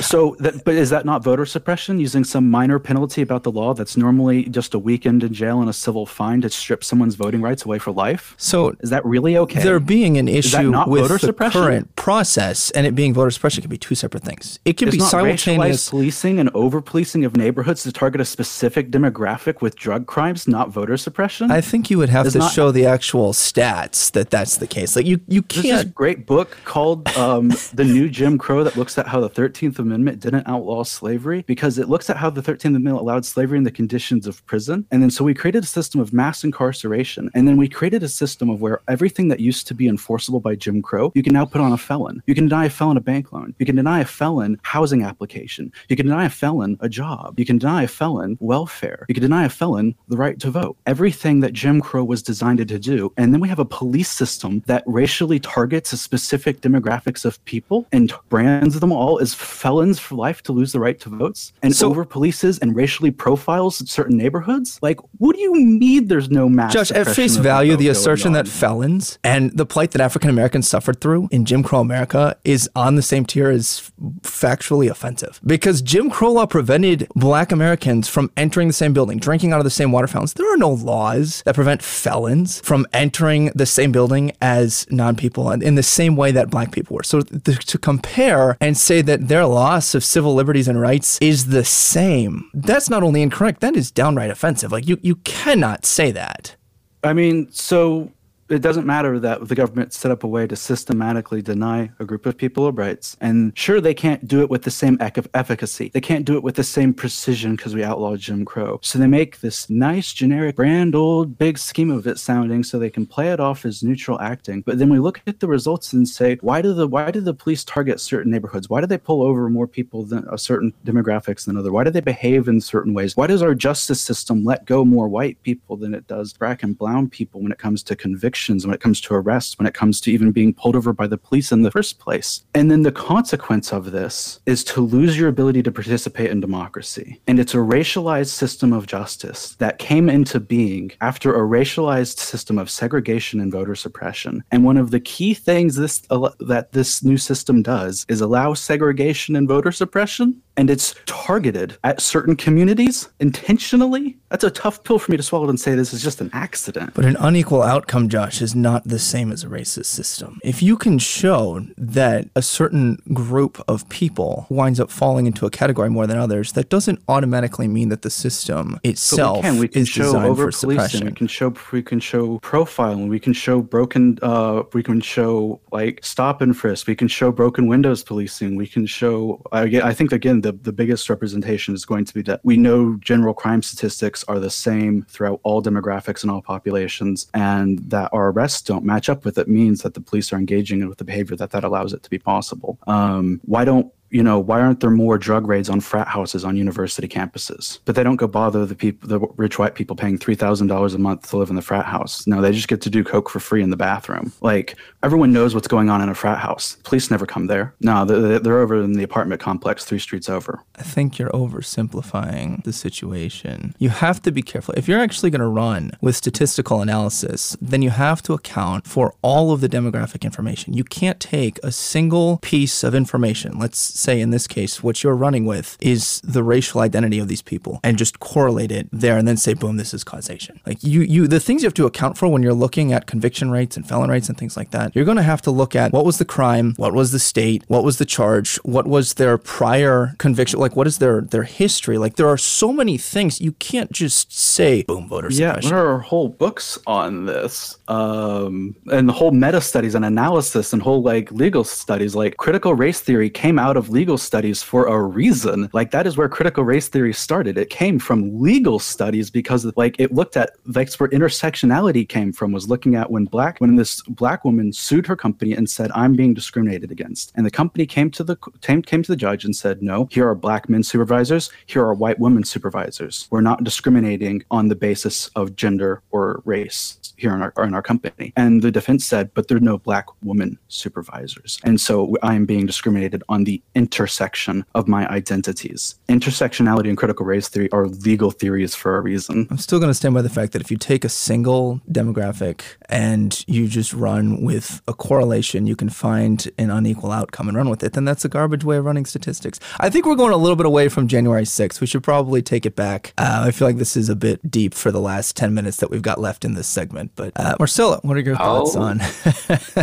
So, that, but is that not voter suppression? Using some minor penalty about the law that's normally just a weekend in jail and a civil fine to strip someone's voting rights away for life? so Is that really okay? there being an issue not with voter the suppression? current process and it being voter suppression can be two separate things. It can It's be simultaneous. policing and over policing of neighborhoods to target a specific demographic with drug crimes, not voter suppression. I think you would have to not- show the actual stats that that's the case. Like you, you There's this can't. great book called um, The New Jim Crow that looks at how the 13th Amendment didn't outlaw slavery because it looks at how the 13th Amendment allowed slavery in the conditions of prison. And then so we created a system of mass incarceration. And then we created a system of where everything that used to be enforceable by Jim Crow, you can now put on a felon. You can deny a felon a bank loan. You can deny a felon housing application. You can deny a felon a job. You can deny a felon welfare. You can deny a felon the right to vote. Everything that Jim Crow was designed to do. And then we have a police system that racially targets a specific demographics of people and brands them all as felons for life to lose the right to votes and So- over polices and racially profiles certain neighborhoods. Like, what do you mean there's no mass? Josh, at face value, the assertion that felons and the plight that African Americans suffered through in Jim Crow America is on the same tier as factually offensive. Because Jim Crow law prevented black Americans from entering the same building, drinking out of the same water fountains. There are no laws that prevent felons from entering the same building as non people and in the same way that black people were. So th- to compare and say that their loss of civil liberties and rights is the same, that's not only incorrect, that is downright offensive. Like you, you cannot say that. I mean, so it doesn't matter that the government set up a way to systematically deny a group of people of rights. And sure, they can't do it with the same efficacy. They can't do it with the same precision because we outlawed Jim Crow. So they make this nice, generic, grand old big scheme of it sounding so they can play it off as neutral acting. But then we look at the results and say, why do the why do the police target certain neighborhoods? Why do they pull over more people than a certain demographics than other? Why do they behave in certain ways? Why does our justice system let go more white people than it does black and brown people when it comes to convictions, when it comes to arrests, when it comes to even being pulled over by the police in the first place? And then the consequence of this is to lose your ability to participate in democracy. And it's a racialized system of justice that came into being after a racialized system of segregation and voter suppression. And one of the key things this that this new system does is allow segregation and voter suppression and it's targeted at certain communities intentionally. That's a tough pill for me to swallow and say this is just an accident. But an unequal outcome, Josh, is not the same as a racist system. If you can show that a certain group of people winds up falling into a category more than others, that doesn't automatically mean that the system itself we can. We can is show designed over for policing. suppression. We can show. We can show profiling. We can show broken. Uh, we can show like stop and frisk. We can show broken windows policing. We can show. I, I think again the the biggest representation is going to be that we know general crime statistics are the same throughout all demographics and all populations, and that our arrests don't match up with it means that the police are engaging with the behavior that that allows it to be possible. Um, why don't you know, why aren't there more drug raids on frat houses on university campuses? But they don't go bother the people, the rich white people paying three thousand dollars a month to live in the frat house. No, they just get to do coke for free in the bathroom. Like everyone knows what's going on in a frat house. Police never come there. No, they're, they're over in the apartment complex three streets over. I think you're oversimplifying the situation. You have to be careful. If you're actually going to run with statistical analysis, then you have to account for all of the demographic information. You can't take a single piece of information, let's say in this case, what you're running with is the racial identity of these people and just correlate it there and then say, boom, this is causation. Like you, you, the things you have to account for when you're looking at conviction rates and felon rates and things like that, you're going to have to look at what was the crime, what was the state, what was the charge, what was their prior conviction, like what is their their history. Like there are so many things you can't just say, boom, voter suppression. Yeah, there are whole books on this, um, and the whole meta studies and analysis and whole like legal studies. Like critical race theory came out of legal studies for a reason. Like that is where critical race theory started. It came from legal studies because like it looked at that's where intersectionality came from. Was looking at when black when this black woman sued her company and said I'm being discriminated against, and the company came to the came, came to the judge and said no, here are black men supervisors, here are white women supervisors. We're not discriminating on the basis of gender or race here in our in our company. And the defense said, but there are no black woman supervisors, and so I am being discriminated on the intersection of my identities. Intersectionality and critical race theory are legal theories for a reason. I'm still going to stand by the fact that if you take a single demographic and you just run with a correlation, you can find an unequal outcome and run with it, then that's a garbage way of running statistics. I think we're going a little bit away from January 6th. We should probably take it back. Uh, I feel like this is a bit deep for the last 10 minutes that we've got left in this segment. But uh, Marcelo, what are your thoughts I'll- on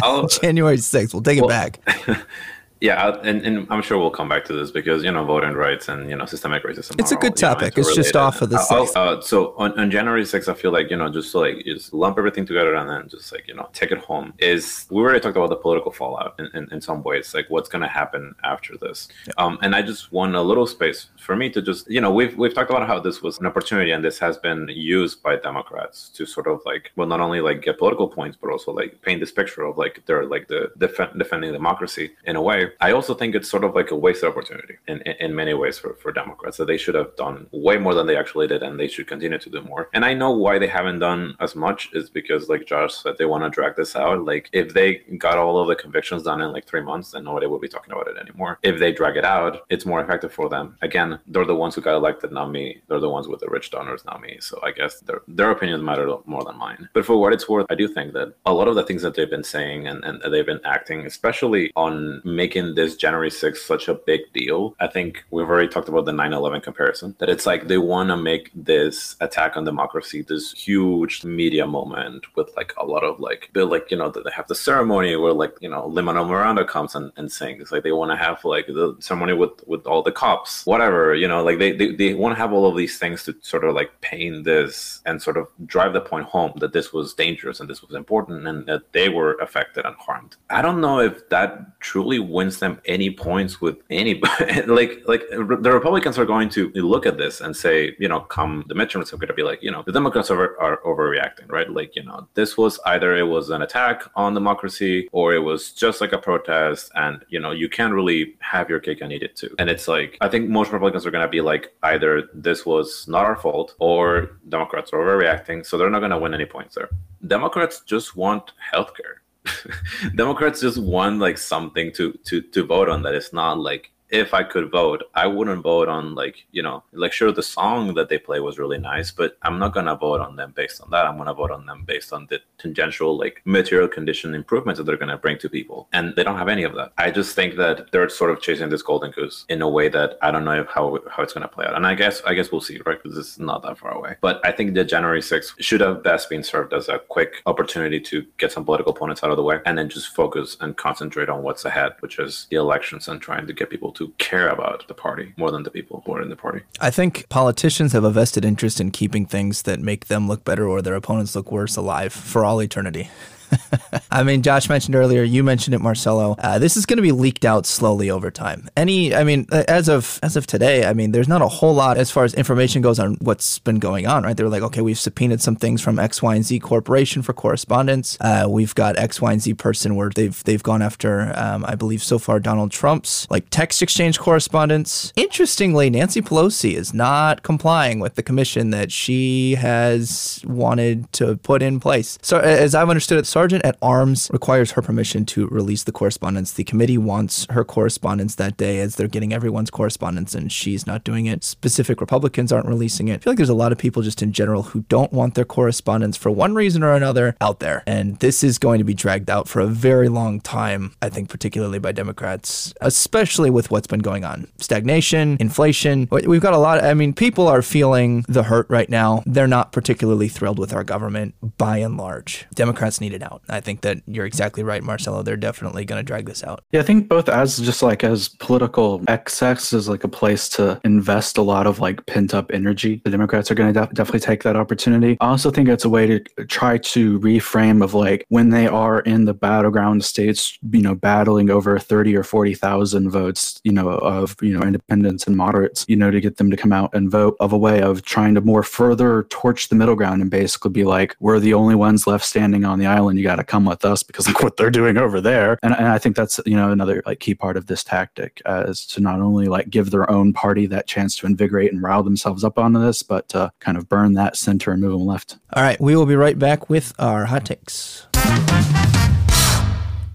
I'll- January 6th? We'll take it back. Yeah, and, and I'm sure we'll come back to this because you know voting rights and you know systemic racism. It's a good all, you know, topic. It's just off of the I'll- 6th. uh, so on, on January 6th, I feel like you know just like just lump everything together and then just like you know take it home. Is we already talked about the political fallout in, in, in some ways, like what's going to happen after this. Um, and I just want a little space for me to just you know we've we've talked about how this was an opportunity and this has been used by Democrats to sort of like well not only like get political points but also like paint this picture of like they're like the def- defending democracy in a way. I also think it's sort of like a wasted opportunity in, in, in many ways for, for Democrats that they should have done way more than they actually did and they should continue to do more. And I know why they haven't done as much is because like Josh said they want to drag this out. Like if they got all of the convictions done in like three months, then nobody would be talking about it anymore. If they drag it out, it's more effective for them. Again, they're the ones who got elected, not me. They're the ones with the rich donors, not me. So I guess their their opinions matter more than mine. But for what it's worth, I do think that a lot of the things that they've been saying and, and they've been acting, especially on making this January 6th such a big deal. I think we've already talked about the 9-11 comparison. That it's like they want to make this attack on democracy this huge media moment with like a lot of like they like, you know, they have the ceremony where like, you know, Lin-Manuel Miranda comes and, and sings. Like they want to have like the ceremony with with all the cops, whatever, you know, like they, they, they want to have all of these things to sort of like paint this and sort of drive the point home that this was dangerous and this was important and that they were affected and harmed. I don't know if that truly wins them any points with anybody. like like the Republicans are going to look at this and say, you know, come the midterms are going to be like, you know, the Democrats are, are overreacting, right? Like, you know, this was either it was an attack on democracy or it was just like a protest and, you know, you can't really have your cake and eat it too. And it's like, I think most Republicans are going to be like, either this was not our fault or Democrats are overreacting. So they're not going to win any points there. Democrats just want healthcare. Democrats just want like something to to to vote on that is not like if I could vote, I wouldn't vote on like, you know, like sure the song that they play was really nice, but I'm not gonna vote on them based on that. I'm gonna vote on them based on the tangential like material condition improvements that they're gonna bring to people. And they don't have any of that. I just think that they're sort of chasing this golden goose in a way that I don't know how how it's gonna play out. And I guess I guess we'll see, right? Because it's not that far away. But I think the January 6th should have best been served as a quick opportunity to get some political opponents out of the way and then just focus and concentrate on what's ahead, which is the elections and trying to get people to care about the party more than the people who are in the party. I think politicians have a vested interest in keeping things that make them look better or their opponents look worse alive for all eternity. I mean, Josh mentioned earlier, you mentioned it, Marcelo. Uh, this is going to be leaked out slowly over time. Any, I mean, uh, as of as of today, I mean, there's not a whole lot as far as information goes on what's been going on. Right? They're like, okay, we've subpoenaed some things from X, Y, and Z Corporation for correspondence. Uh, we've got X, Y, and Z person where they've they've gone after, um, I believe, so far Donald Trump's like text exchange correspondence. Interestingly, Nancy Pelosi is not complying with the commission that she has wanted to put in place. So, as I've understood it, Sergeant at Arms requires her permission to release the correspondence. The committee wants her correspondence that day as they're getting everyone's correspondence, and she's not doing it. Specific Republicans aren't releasing it. I feel like there's a lot of people just in general who don't want their correspondence for one reason or another out there. And this is going to be dragged out for a very long time, I think, particularly by Democrats, especially with what's been going on stagnation, inflation. We've got a lot. I mean, people are feeling the hurt right now. They're not particularly thrilled with our government by and large. Democrats need it out. I think that you're exactly right, Marcelo. They're definitely going to drag this out. Yeah, I think both as just like as political excess is like a place to invest a lot of like pent up energy. The Democrats are going to def- definitely take that opportunity. I also think it's a way to try to reframe of like when they are in the battleground states, you know, battling over 30 or 40,000 votes, you know, of, you know, independents and moderates, you know, to get them to come out and vote of a way of trying to more further torch the middle ground and basically be like, we're the only ones left standing on the island. You got to come with us because look what they're doing over there. And, and I think that's, you know, another like key part of this tactic uh, is to not only like give their own party that chance to invigorate and rile themselves up onto this, but to kind of burn that center and move them left. All right, we will be right back with our hot takes.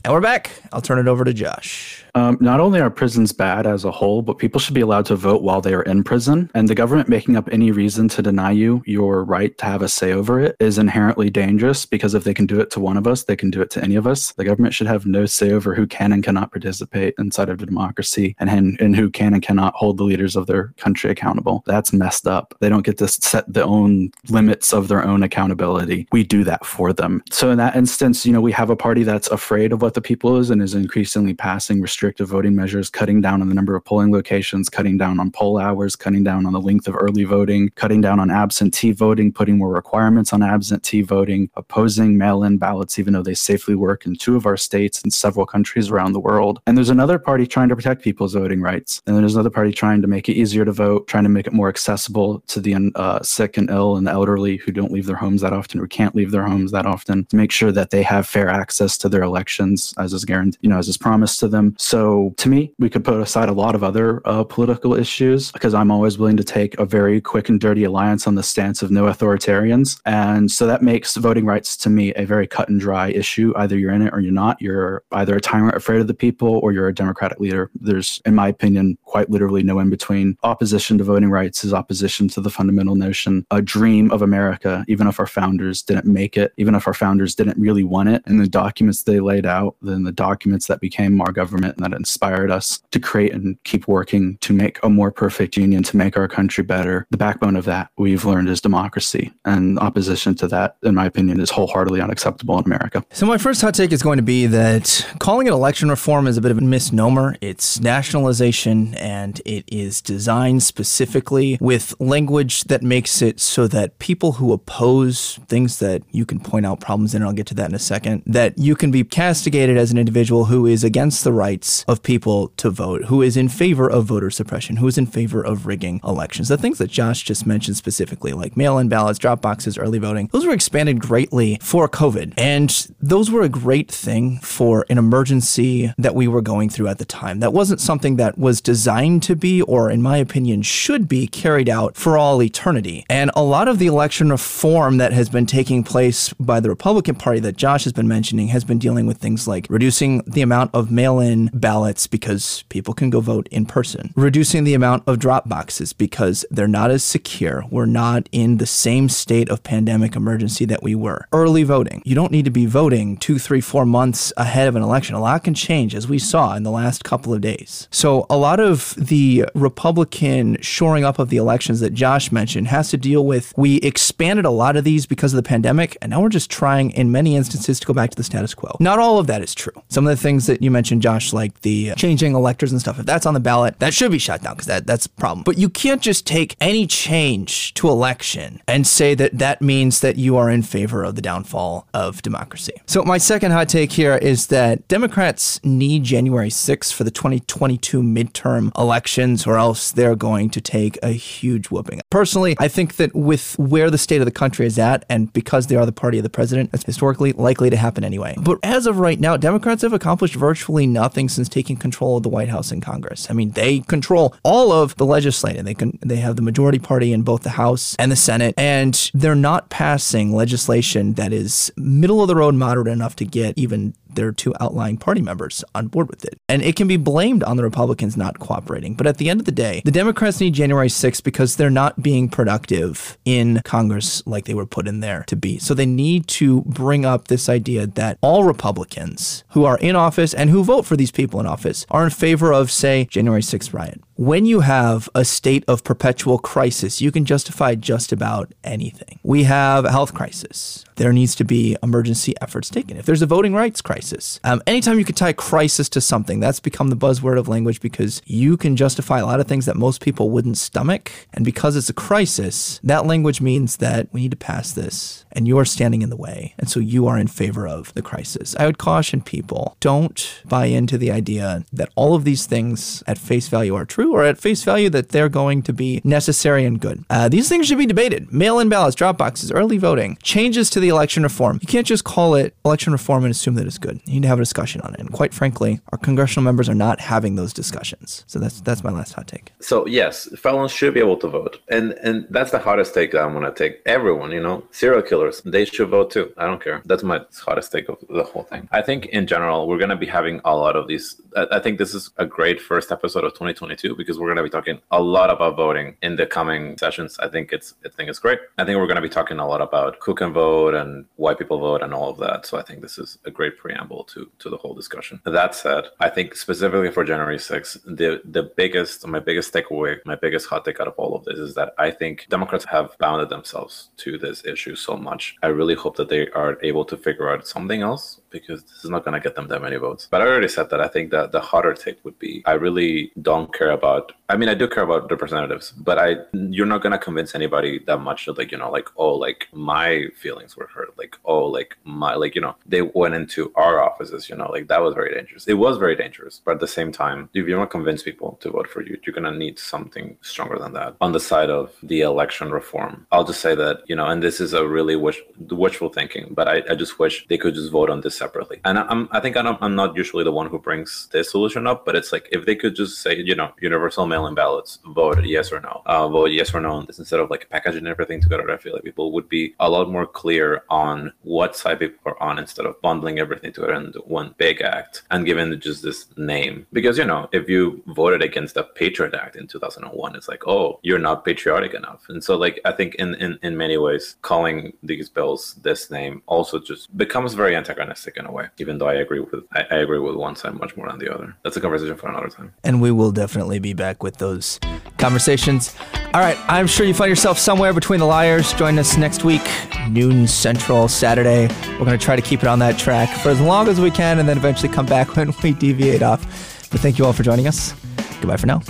And we're back. I'll turn it over to Josh. Um, not only are prisons bad as a whole, but people should be allowed to vote while they are in prison. And the government making up any reason to deny you your right to have a say over it is inherently dangerous because if they can do it to one of us, they can do it to any of us. The government should have no say over who can and cannot participate inside of a democracy and, and who can and cannot hold the leaders of their country accountable. That's messed up. They don't get to set the own limits of their own accountability. We do that for them. So in that instance, you know, we have a party that's afraid of what the people is and is increasingly passing restrictive voting measures, cutting down on the number of polling locations, cutting down on poll hours, cutting down on the length of early voting, cutting down on absentee voting, putting more requirements on absentee voting, opposing mail-in ballots even though they safely work in two of our states and several countries around the world. And there's another party trying to protect people's voting rights. And there's another party trying to make it easier to vote, trying to make it more accessible to the uh, sick and ill and the elderly who don't leave their homes that often or can't leave their homes that often to make sure that they have fair access to their elections as is guaranteed, you know, as is promised to them. So to me, we could put aside a lot of other uh, political issues because I'm always willing to take a very quick and dirty alliance on the stance of no authoritarians. And so that makes voting rights to me a very cut and dry issue. Either you're in it or you're not. You're either a tyrant afraid of the people or you're a democratic leader. There's, in my opinion, quite literally no in between. Opposition to voting rights is opposition to the fundamental notion, a dream of America, even if our founders didn't make it, even if our founders didn't really want it. In the documents they laid out, then the documents that became our government that inspired us to create and keep working to make a more perfect union, to make our country better. The backbone of that we've learned is democracy. And opposition to that, in my opinion, is wholeheartedly unacceptable in America. So, my first hot take is going to be that calling it election reform is a bit of a misnomer. It's nationalization and it is designed specifically with language that makes it so that people who oppose things that you can point out problems in, and I'll get to that in a second, that you can be castigated as an individual who is against the rights of people to vote, who is in favor of voter suppression, who is in favor of rigging elections. The things that Josh just mentioned specifically, like mail in ballots, drop boxes, early voting, those were expanded greatly for COVID. And those were a great thing for an emergency that we were going through at the time. That wasn't something that was designed to be, or in my opinion, should be carried out for all eternity. And a lot of the election reform that has been taking place by the Republican Party that Josh has been mentioning has been dealing with things like reducing the amount of mail in ballots because people can go vote in person, reducing the amount of drop boxes because they're not as secure. We're not in the same state of pandemic emergency that we were. Early voting. You don't need to be voting two, three, four months ahead of an election. A lot can change, as we saw in the last couple of days. So, a lot of the Republican shoring up of the elections that Josh mentioned has to deal with we expanded a lot of these because of the pandemic, and now we're just trying, in many instances, to go back to the status quo. Not all of that is true. Some of the things that you mentioned, Josh, like the changing electors and stuff, if that's on the ballot, that should be shut down because that, that's a problem. But you can't just take any change to election and say that that means that you are in favor of the downfall of democracy. So, my second hot take here is that Democrats need January 6th for the 2022 midterm elections, or else they're going to take a huge whooping. Personally, I think that with where the state of the country is at, and because they are the party of the president, it's historically likely to happen anyway. But as of right now, Democrats have accomplished virtually nothing since taking control of the White House and Congress. I mean, they control all of the legislative. They can they have the majority party in both the House and the Senate, and they're not passing legislation that is middle of the road moderate enough to get even their two outlying party members on board with it. And it can be blamed on the Republicans not cooperating. But at the end of the day, the Democrats need January 6th because they're not being productive in Congress like they were put in there to be. So they need to bring up this idea that all Republicans who are in office and who vote for these people in office are in favor of, say, January 6th riot. When you have a state of perpetual crisis, you can justify just about anything. We have a health crisis. There needs to be emergency efforts taken. If there's a voting rights crisis, um, anytime you can tie crisis to something, that's become the buzzword of language because you can justify a lot of things that most people wouldn't stomach. And because it's a crisis, that language means that we need to pass this and you're standing in the way. And so you are in favor of the crisis. I would caution people don't buy into the idea that all of these things at face value are true true or at face value that they're going to be necessary and good. Uh, these things should be debated. Mail in ballots, drop boxes, early voting, changes to the election reform. You can't just call it election reform and assume that it's good. You need to have a discussion on it. And quite frankly, our congressional members are not having those discussions. So that's that's my last hot take. So yes, felons should be able to vote, and and that's the hottest take that I'm gonna take. Everyone, you know, serial killers, they should vote too. I don't care. That's my hottest take of the whole thing. I think in general, we're gonna be having a lot of these. I, I think this is a great first episode of 2022 because we're gonna be talking a lot about voting in the coming sessions. I think it's I think it's great. I think we're gonna be talking a lot about who can vote and why people vote and all of that. So I think this is a great preamble to to the whole discussion. That said, I think specifically for January 6th, the the biggest my biggest takeaway, my biggest hot take out of all of this is that I think Democrats have bounded themselves to this issue so much. I really hope that they are able to figure out something else because this is not going to get them that many votes. But I already said that I think that the hotter take would be I really don't care about. I mean, I do care about representatives, but I you're not going to convince anybody that much that like you know like oh like my feelings were hurt like oh like my like you know they went into our offices you know like that was very dangerous. It was very dangerous, but at the same time, if you want to convince people to vote for you, you're going to need something stronger than that on the side of the election reform. I'll just say that you know, and this is a really wish, wishful thinking, but I, I just wish they could just vote on this separately. And I'm, I think I'm, I'm not usually the one who brings this solution up, but it's like if they could just say, you know, universal mail-in ballots, vote yes or no, uh, vote yes or no on this instead of like packaging everything together. I feel like people would be a lot more clear on what side people are on instead of bundling everything together into one big act and giving just this name. Because you know, if you voted against the Patriot Act in 2001, it's like, oh, you're not patriotic enough. And so, like, I think in in, in many ways, calling these bills this name also just becomes very antagonistic in a way. Even though I agree with I, I agree with one side much more than the other. That's a conversation for another time. And we will definitely be back with those conversations. All right, I'm sure you find yourself somewhere between the liars. Join us next week, noon central, Saturday. We're going to try to keep it on that track for as long as we can and then eventually come back when we deviate off. But thank you all for joining us. Goodbye for now.